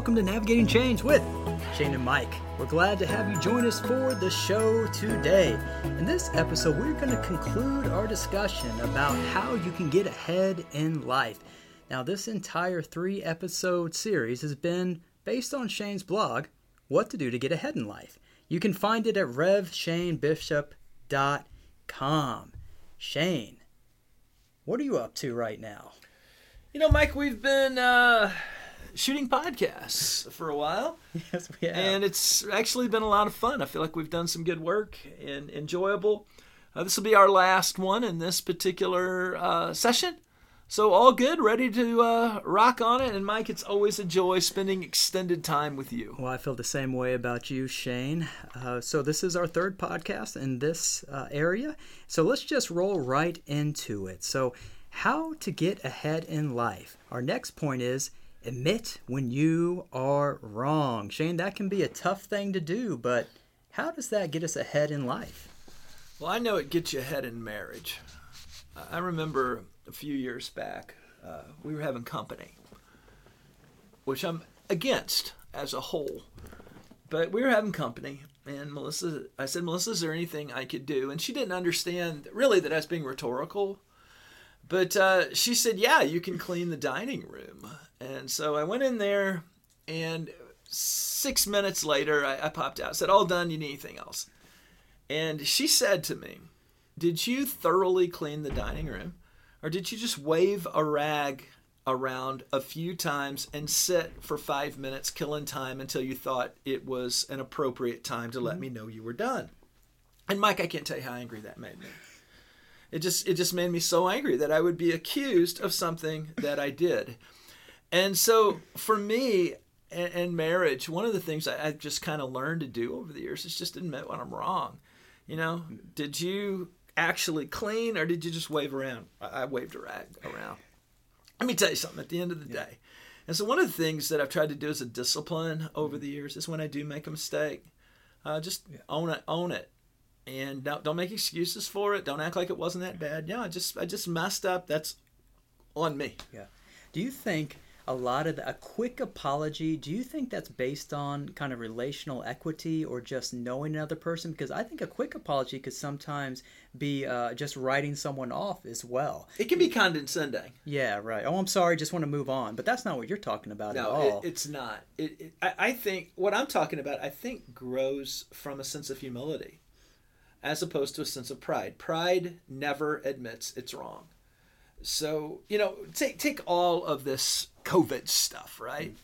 welcome to Navigating Change with Shane and Mike. We're glad to have you join us for the show today. In this episode, we're going to conclude our discussion about how you can get ahead in life. Now, this entire three episode series has been based on Shane's blog, What to Do to Get Ahead in Life. You can find it at revshanebishop.com. Shane, what are you up to right now? You know, Mike, we've been uh, shooting podcasts for a while. Yes, we have. And it's actually been a lot of fun. I feel like we've done some good work and enjoyable. Uh, this will be our last one in this particular uh, session. So, all good, ready to uh, rock on it. And, Mike, it's always a joy spending extended time with you. Well, I feel the same way about you, Shane. Uh, so, this is our third podcast in this uh, area. So, let's just roll right into it. So, how to get ahead in life. Our next point is admit when you are wrong. Shane, that can be a tough thing to do, but how does that get us ahead in life? Well, I know it gets you ahead in marriage. I remember a few years back, uh, we were having company, which I'm against as a whole. But we were having company, and Melissa, I said, Melissa, is there anything I could do? And she didn't understand really that I was being rhetorical. But uh, she said, yeah, you can clean the dining room. And so I went in there, and six minutes later, I, I popped out. said, all done. You need anything else? And she said to me, did you thoroughly clean the dining room? Or did you just wave a rag around a few times and sit for five minutes, killing time until you thought it was an appropriate time to let me know you were done? And Mike, I can't tell you how angry that made me. It just it just made me so angry that I would be accused of something that I did. And so for me and, and marriage, one of the things I, I've just kind of learned to do over the years is just admit when I'm wrong. You know, did you actually clean or did you just wave around? I, I waved a rag around. Let me tell you something at the end of the day. And so, one of the things that I've tried to do as a discipline over the years is when I do make a mistake, uh, just own it, own it, and don't, don't make excuses for it. Don't act like it wasn't that bad. Yeah, I just I just messed up. That's on me. Yeah. Do you think a lot of the, a quick apology, do you think that's based on kind of relational equity or just knowing another person? Because I think a quick apology could sometimes be uh, just writing someone off as well. It can be condescending. Yeah, right. Oh, I'm sorry, just want to move on. But that's not what you're talking about at all. it, it's not. It, it, I, I think what I'm talking about, I think, grows from a sense of humility, as opposed to a sense of pride. Pride never admits it's wrong. So you know, take take all of this COVID stuff, right?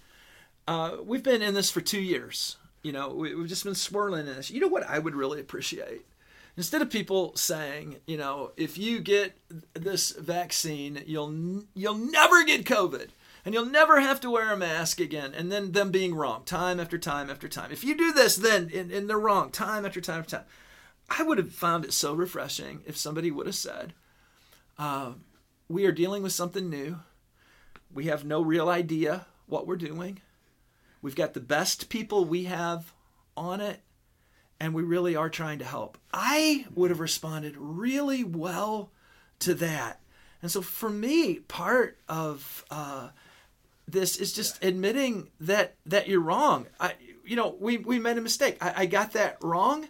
Uh, we've been in this for two years. You know, we, we've just been swirling in this. You know what I would really appreciate? Instead of people saying, you know, if you get this vaccine, you'll you'll never get COVID and you'll never have to wear a mask again, and then them being wrong time after time after time. If you do this, then and, and they're wrong time after time after time. I would have found it so refreshing if somebody would have said, uh, "We are dealing with something new. We have no real idea what we're doing. We've got the best people we have on it, and we really are trying to help." I would have responded really well to that. And so for me, part of uh, this is just admitting that that you're wrong. I, you know, we we made a mistake. I, I got that wrong,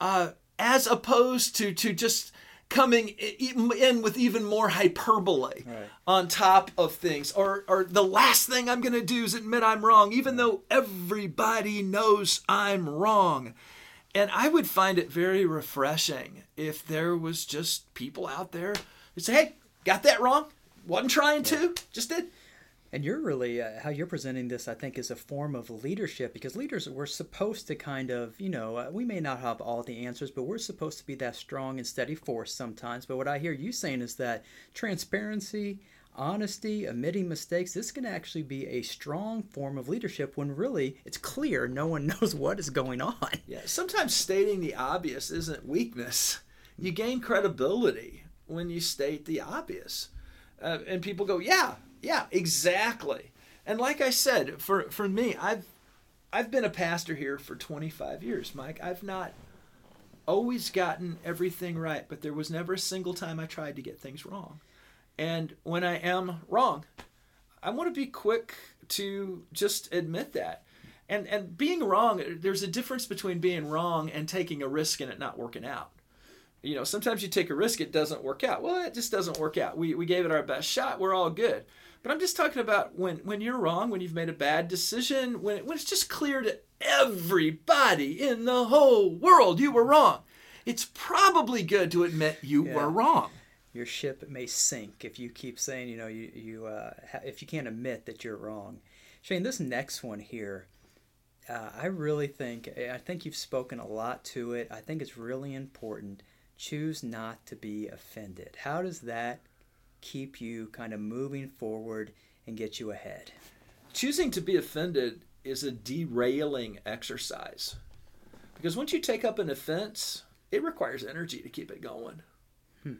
uh, as opposed to to just coming in with even more hyperbole Right. on top of things. Or or the last thing I'm going to do is admit I'm wrong, even though everybody knows I'm wrong. And I would find it very refreshing if there was just people out there who say, "Hey, got that wrong. Wasn't trying to, just did." And you're really uh, how you're presenting this, I think, is a form of leadership because leaders we're supposed to kind of, you know, uh, we may not have all the answers, but we're supposed to be that strong and steady force sometimes. But what I hear you saying is that transparency, honesty, admitting mistakes, this can actually be a strong form of leadership when really it's clear no one knows what is going on. Yeah, sometimes stating the obvious isn't weakness. You gain credibility when you state the obvious. Uh, and people go, "Yeah, yeah, exactly." And like I said, for for me, I've I've been a pastor here for 25 years, Mike. I've not always gotten everything right, but there was never a single time I tried to get things wrong. And when I am wrong, I want to be quick to just admit that. And and being wrong, there's a difference between being wrong and taking a risk and it not working out. You know, sometimes you take a risk, it doesn't work out. Well, it just doesn't work out. We, we gave it our best shot, we're all good. But I'm just talking about when, when you're wrong, when you've made a bad decision, when, it, when it's just clear to everybody in the whole world you were wrong. It's probably good to admit you yeah. were wrong your ship may sink if you keep saying, you know, you, you uh, if you can't admit that you're wrong. Shane, this next one here, uh, I really think I think you've spoken a lot to it. I think it's really important. Choose not to be offended. How does that keep you kind of moving forward and get you ahead? Choosing to be offended is a derailing exercise. Because once you take up an offense, it requires energy to keep it going hmm.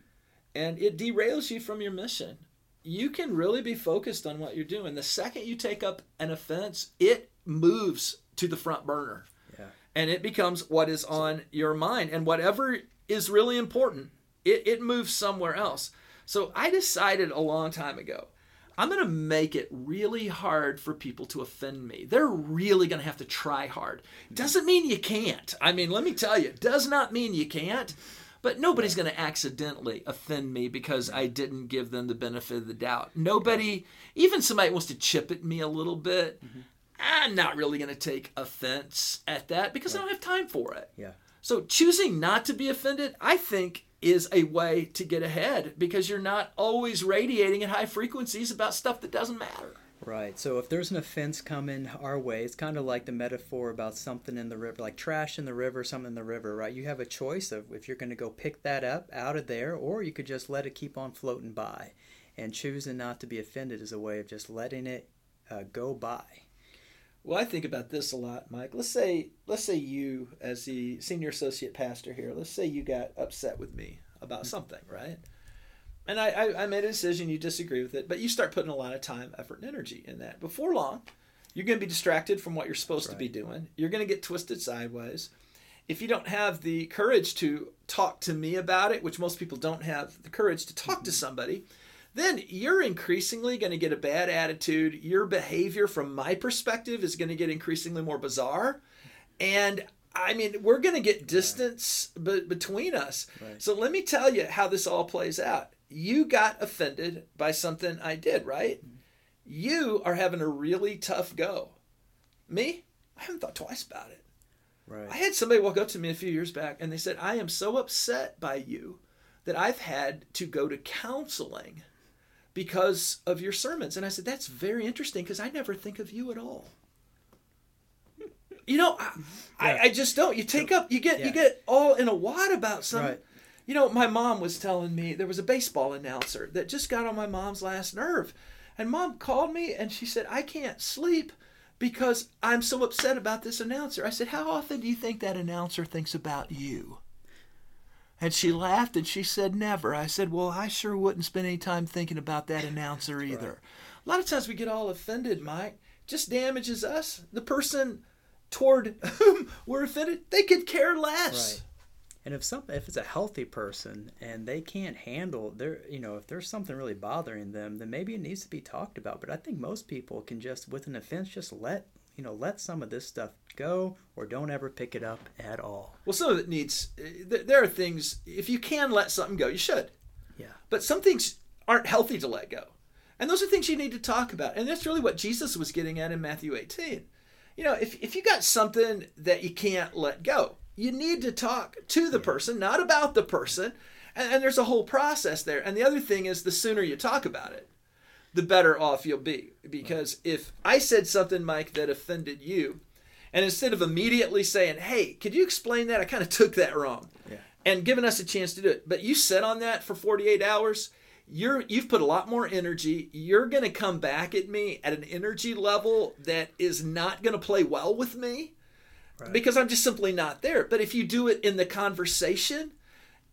and it derails you from your mission. You can really be focused on what you're doing. The second you take up an offense, it moves to the front burner. Yeah. And it becomes what is on your mind. And whatever is really important, it, it moves somewhere else. So I decided a long time ago I'm going to make it really hard for people to offend me. They're really going to have to try hard. Doesn't mean you can't. I mean, let me tell you, does not mean you can't. But nobody's going to accidentally offend me because I didn't give them the benefit of the doubt. Nobody, even somebody wants to chip at me a little bit, mm-hmm. I'm not really going to take offense at that because right. I don't have time for it. Yeah. So choosing not to be offended, I think, is a way to get ahead because you're not always radiating at high frequencies about stuff that doesn't matter. Right. So if there's an offense coming our way, it's kind of like the metaphor about something in the river, like trash in the river, something in the river, right? You have a choice of if you're going to go pick that up out of there, or you could just let it keep on floating by. And choosing not to be offended is a way of just letting it uh, go by. Well, I think about this a lot, Mike. Let's say, let's say you, as the senior associate pastor here, let's say you got upset with me about mm-hmm. something, right? and I, I, I, made a decision you disagree with it but you start putting a lot of time effort and energy in that before long you're going to be distracted from what you're supposed right. to be doing you're going to get twisted sideways if you don't have the courage to talk to me about it which most people don't have the courage to talk mm-hmm. to somebody then you're increasingly going to get a bad attitude your behavior from my perspective is going to get increasingly more bizarre and I mean, we're going to get distance right. be- between us. Right. So let me tell you how this all plays out you got offended by something I did, right? Mm-hmm. You are having a really tough go. Me, I haven't thought twice about it. Right. I had somebody walk up to me a few years back and they said, I am so upset by you that I've had to go to counseling because of your sermons. And I said, That's very interesting because I never think of you at all. You know, I, yeah. I, I, just don't. You take up, you get, yeah. you get all in a wad about something. Right. You know, my mom was telling me there was a baseball announcer that just got on my mom's last nerve. And mom called me and she said, I can't sleep because I'm so upset about this announcer. I said, How often do you think that announcer thinks about you? And she laughed and she said, Never. I said, Well, I sure wouldn't spend any time thinking about that announcer either. Right. A lot of times we get all offended, Mike. Just damages us. The person toward whom we're offended, they could care less. Right. And if some if it's a healthy person and they can't handle their you know if there's something really bothering them, then maybe it needs to be talked about. But I think most people can just with an offense just let you know let some of this stuff go or don't ever pick it up at all. Well, some of it needs. Eh, there are things if you can let something go, you should. Yeah. But some things aren't healthy to let go, and those are things you need to talk about. And that's really what Jesus was getting at in Matthew 18. You know, if if you got something that you can't let go, you need to talk to the person, not about the person. And, and, there's a whole process there. And the other thing is, the sooner you talk about it, the better off you'll be. Because if I said something, Mike, that offended you, and instead of immediately saying, hey, could you explain that? I kind of took that wrong. Yeah. And giving us a chance to do it. But you sit on that for 48 hours, you're you've put a lot more energy. You're going to come back at me at an energy level that is not going to play well with me right. because I'm just simply not there. But if you do it in the conversation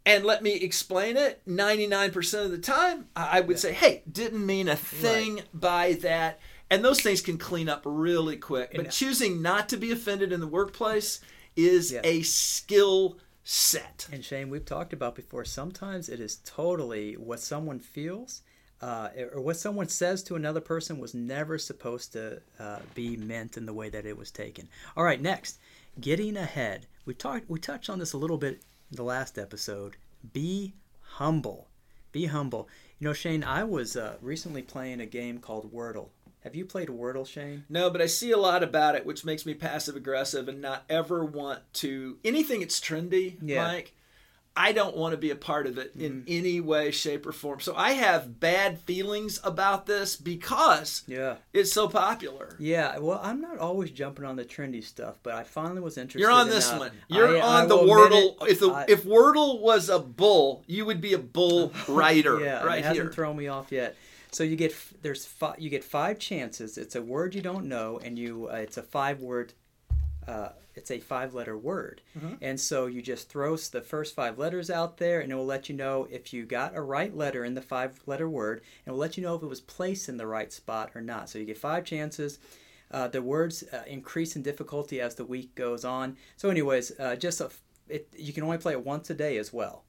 and let me explain it, 99% of the time, I would yeah. say, hey, didn't mean a thing right. by that. And those things can clean up really quick. But choosing not to be offended in the workplace is yeah. a skill set. And Shane, we've talked about before, sometimes it is totally what someone feels uh, or what someone says to another person was never supposed to uh, be meant in the way that it was taken. All right, next, getting ahead. We talked, we touched on this a little bit the last episode. Be humble. Be humble. You know, Shane, I was uh, recently playing a game called Wordle. Have you played Wordle, Shane? No, but I see a lot about it, which makes me passive aggressive and not ever want to anything that's trendy, yeah. Mike. I don't want to be a part of it in mm-hmm. any way, shape, or form. So I have bad feelings about this because yeah. it's so popular. Yeah, well, I'm not always jumping on the trendy stuff, but I finally was interested. You're on this one. You're I, on I the Wordle. If the I, if Wordle was a bull, you would be a bull rider. yeah, right it hasn't here. thrown me off yet. So you get there's five, you get five chances. It's a word you don't know, and you uh, it's a five word uh, it's a five letter word. Mm-hmm. And so you just throw the first five letters out there and it will let you know if you got a right letter in the five letter word and it will let you know if it was placed in the right spot or not. So you get five chances. Uh, the words uh, increase in difficulty as the week goes on. So, anyways, uh, just a, it, you can only play it once a day as well.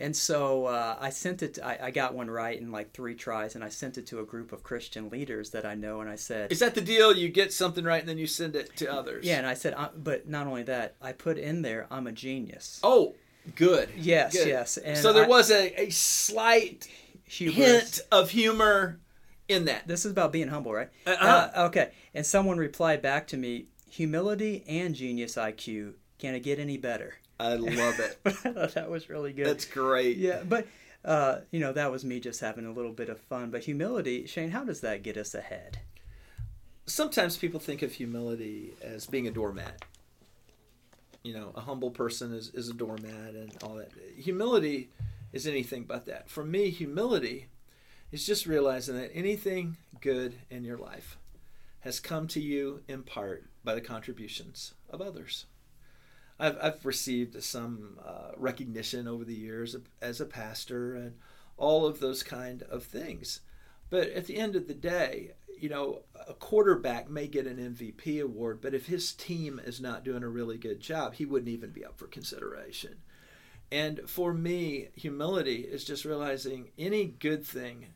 And so uh, I sent it. I, I, got one right in like three tries, and I sent it to a group of Christian leaders that I know. And I said, "Is that the deal? You get something right, and then you send it to others." Yeah, and I said, but not only that, I put in there, "I'm a genius." Oh, good. Yes, good. yes. And so there I, was a, a slight humorous. hint of humor in that. This is about being humble, right? Uh-huh. Uh, okay. And someone replied back to me, "Humility and genius IQ. Can it get any better?" I love it. I thought that was really good. That's great. Yeah, but uh, you know that was me just having a little bit of fun. But humility, Shane, how does that get us ahead? Sometimes people think of humility as being a doormat. You know, a humble person is, is a doormat and all that. Humility is anything but that. For me, humility is just realizing that anything good in your life has come to you in part by the contributions of others. I've, I've received some uh, recognition over the years as a pastor and all of those kind of things. But at the end of the day, you know, a quarterback may get an MVP award, but if his team is not doing a really good job, he wouldn't even be up for consideration. And for me, humility is just realizing any good thing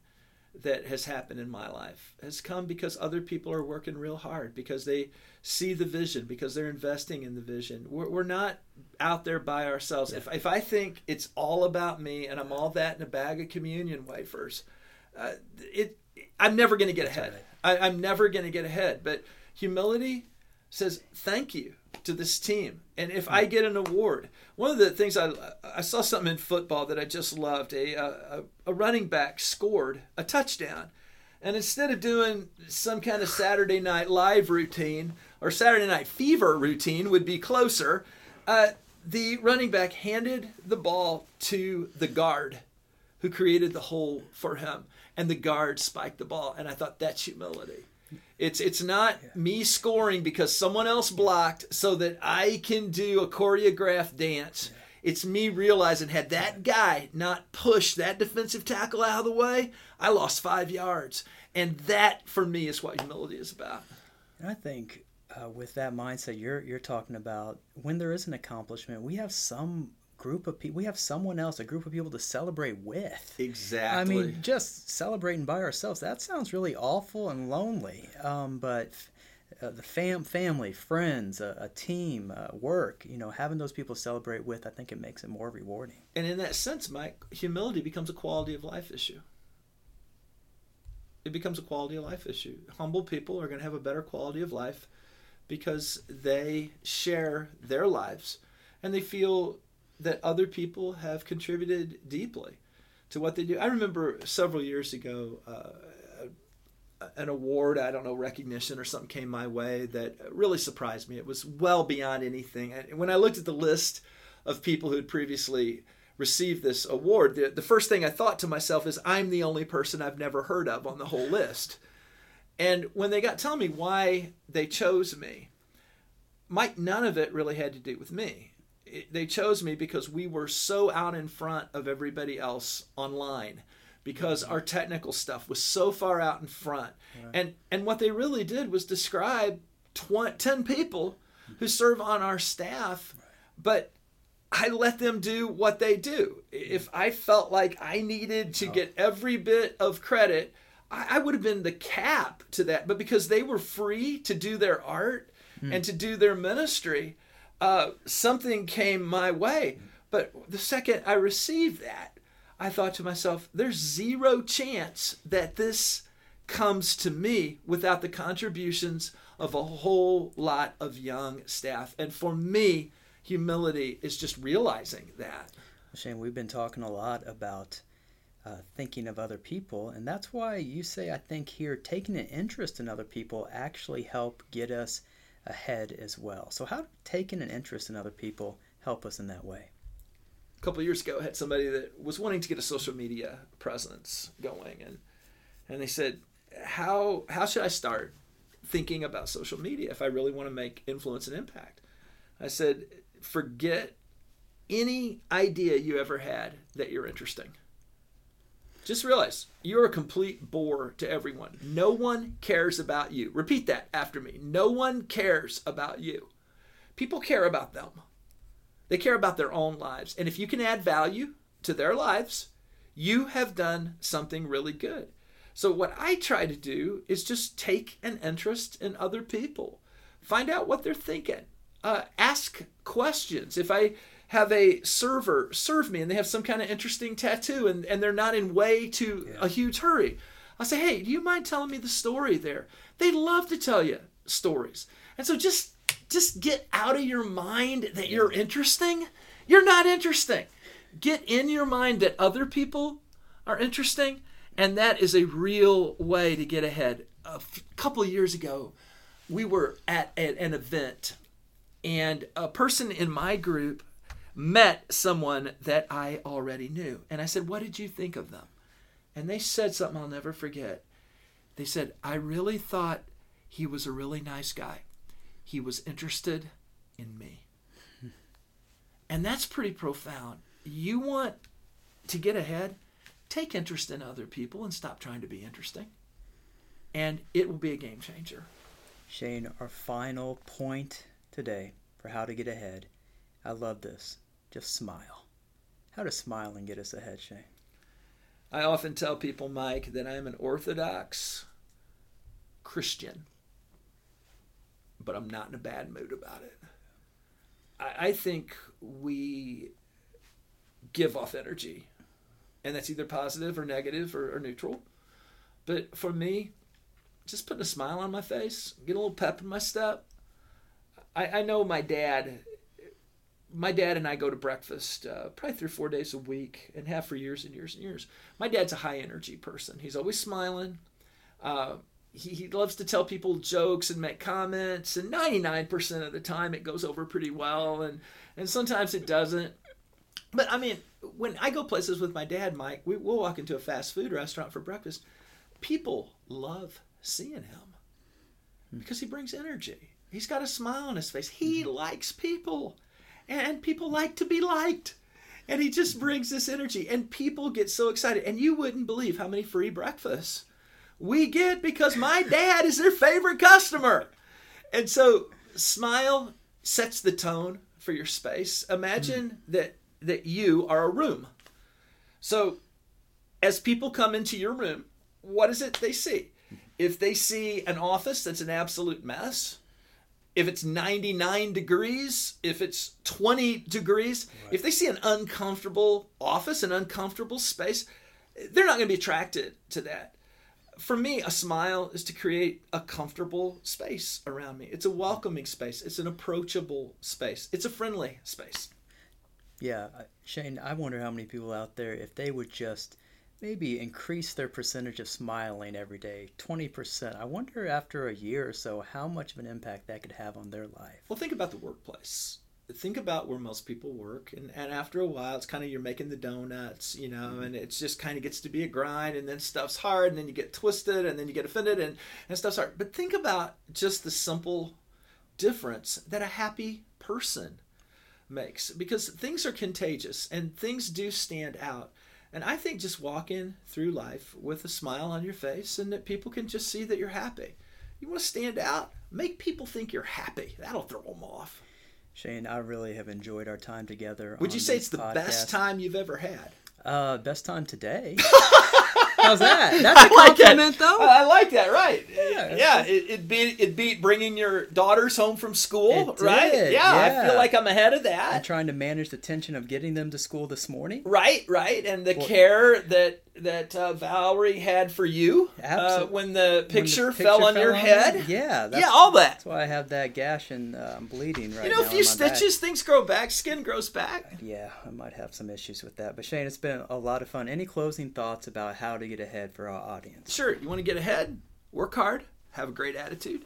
that has happened in my life has come because other people are working real hard because they see the vision because they're investing in the vision we're, we're not out there by ourselves yeah. if, if i think it's all about me and i'm all that in a bag of communion wafers uh, it i'm never going to get ahead right. I, i'm never going to get ahead but humility says thank you to this team. And if I get an award, one of the things I I saw something in football that I just loved. A a, a running back scored a touchdown, and instead of doing some kind of Saturday Night Live routine or Saturday Night Fever routine would be closer, uh, the running back handed the ball to the guard, who created the hole for him, and the guard spiked the ball. And I thought that's humility it's it's not yeah. me scoring because someone else blocked so that I can do a choreographed dance. Yeah. It's me realizing had that guy not pushed that defensive tackle out of the way, I lost five yards. And that for me is what humility is about. And I think uh, with that mindset you're you're talking about, when there is an accomplishment, we have some group of people we have someone else a group of people to celebrate with. Exactly i mean just celebrating by ourselves that sounds really awful and lonely um, but uh, the fam family friends a, a team uh, work you know having those people celebrate with i think it makes it more rewarding. And in that sense mike humility becomes a quality of life issue. It becomes a quality of life issue. Humble people are going to have a better quality of life because they share their lives and they feel that other people have contributed deeply to what they do. I remember several years ago, uh, an award, I don't know, recognition or something came my way that really surprised me. It was well beyond anything. And when I looked at the list of people who had previously received this award, the, the first thing I thought to myself is, I'm the only person I've never heard of on the whole list. And when they got telling me why they chose me, Mike, none of it really had to do with me they chose me because we were so out in front of everybody else online because mm-hmm. our technical stuff was so far out in front right. and and what they really did was describe 20, 10 people who mm-hmm. serve on our staff right. but I let them do what they do. Mm-hmm. If I felt like I needed to oh. get every bit of credit, I, I would have been the cap to that. But because they were free to do their art mm. and to do their ministry, uh, something came my way. But the second I received that, I thought to myself, there's zero chance that this comes to me without the contributions of a whole lot of young staff. And for me, humility is just realizing that. Shane, we've been talking a lot about uh, thinking of other people, and that's why you say, I think here, taking an interest in other people actually help get us ahead as well. So, how taking an interest in other people help us in that way? A couple years ago, I had somebody that was wanting to get a social media presence going, and and they said, "How how should I start thinking about social media if I really want to make influence and impact?" I said, "Forget any idea you ever had that you're interesting." Just realize you're a complete bore to everyone. No one cares about you. Repeat that after me. No one cares about you. People care about them. They care about their own lives. And if you can add value to their lives, you have done something really good. So, what I try to do is just take an interest in other people, find out what they're thinking, uh, ask questions. If I have a server serve me and they have some kind of interesting tattoo and, and they're not in way to yeah. a huge hurry. I'll say, hey, do you mind telling me the story there? They love to tell you stories. And so just just get out of your mind that you're interesting. You're not interesting. Get in your mind that other people are interesting, and that is a real way to get ahead. A f- couple of years ago, we were at an event, and a person in my group met someone that I already knew. And I said, What did you think of them? And they said something I'll never forget. They said, I really thought he was a really nice guy. He was interested in me. And that's pretty profound. You want to get ahead? Take interest in other people and stop trying to be interesting. And it will be a game changer. Shane, our final point today for how to get ahead. I love this just smile. How does smiling get us ahead, Shane? I often tell people, Mike, that I'm an Orthodox Christian, but I'm not in a bad mood about it. I, I think we give off energy, and that's either positive or negative or, or neutral. But for me, just putting a smile on my face, get a little pep in my step. I, I know my dad my dad and I go to breakfast uh, probably three or four days a week and have for years and years and years. My dad's a high energy person. He's always smiling. Uh, he, he loves to tell people jokes and make comments, and 99% of the time it goes over pretty well, and, and sometimes it doesn't. But I mean, when I go places with my dad, Mike, we, we'll walk into a fast food restaurant for breakfast. People love seeing him because he brings energy. He's got a smile on his face. He mm-hmm. likes people and people like to be liked. And he just brings this energy, and people get so excited. And you wouldn't believe how many free breakfasts we get because my dad is their favorite customer. And so, smile sets the tone for your space. Imagine mm. that that you are a room. So, as people come into your room, what is it they see? If they see an office that's an absolute mess, if it's 99 degrees, if it's 20 degrees, right. if they see an uncomfortable office, an uncomfortable space, they're not going to be attracted to that. For me, a smile is to create a comfortable space around me. It's a welcoming space, it's an approachable space, it's a friendly space. Yeah, Shane, I wonder how many people out there, if they would just maybe increase their percentage of smiling every day 20%. I wonder after a year or so how much of an impact that could have on their life. Well, think about the workplace. Think about where most people work, and, and after a while, it's kind of you're making the donuts, you know, mm-hmm. and it just kind of gets to be a grind, and then stuff's hard, and then you get twisted, and then you get offended, and, and stuff's hard. But think about just the simple difference that a happy person makes because things are contagious and things do stand out and I think just walking through life with a smile on your face and that people can just see that you're happy. You want to stand out, make people think you're happy. That'll throw them off. Shane, I really have enjoyed our time together. Would you say it's the podcast. best time you've ever had? Uh, best time today. How's that? That's a like that. compliment, though. I like that. Right? Yeah. Yeah. It, it beat it beat bringing your daughters home from school. Right? did, Yeah, I feel like I'm ahead of I'm trying to manage the tension of getting them to school this morning. Right, right, and the Well- care that that uh, Valerie had for you uh, when the picture, When the fell on your me, head. Yeah, that's, yeah, all that. that's why I have that gash and uh, I'm bleeding right now. You now. know, a few on my back. stitches, things grow back, skin grows back. Yeah, I might have some issues with that. But Shane, it's been a lot of fun. Any closing thoughts about how to get ahead for our audience? Sure, you want to get ahead, work hard, have a great attitude,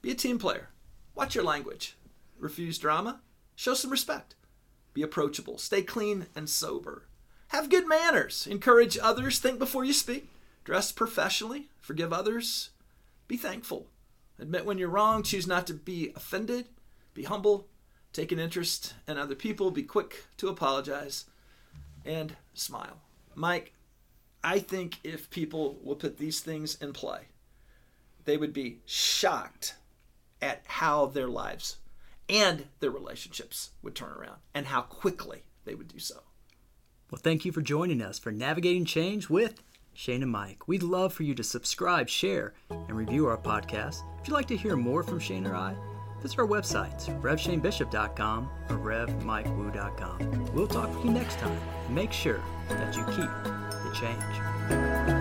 be a team player, watch your language, refuse drama, show some respect, be approachable, stay clean and sober, have good manners, encourage others, think before you speak, dress professionally, forgive others, be thankful, admit when you're wrong, choose not to be offended, be humble, take an interest in other people, be quick to apologize, and smile. Mike, I think if people will put these things in play, they would be shocked at how their lives and their relationships would turn around and how quickly they would do so. Well, thank you for joining us for Navigating Change with Shane and Mike. We'd love for you to subscribe, share, and review our podcast. If you'd like to hear more from Shane or I, visit our websites, revshanebishop.com or RevMikeWoo.com. We'll talk to you next time make sure that you keep the change.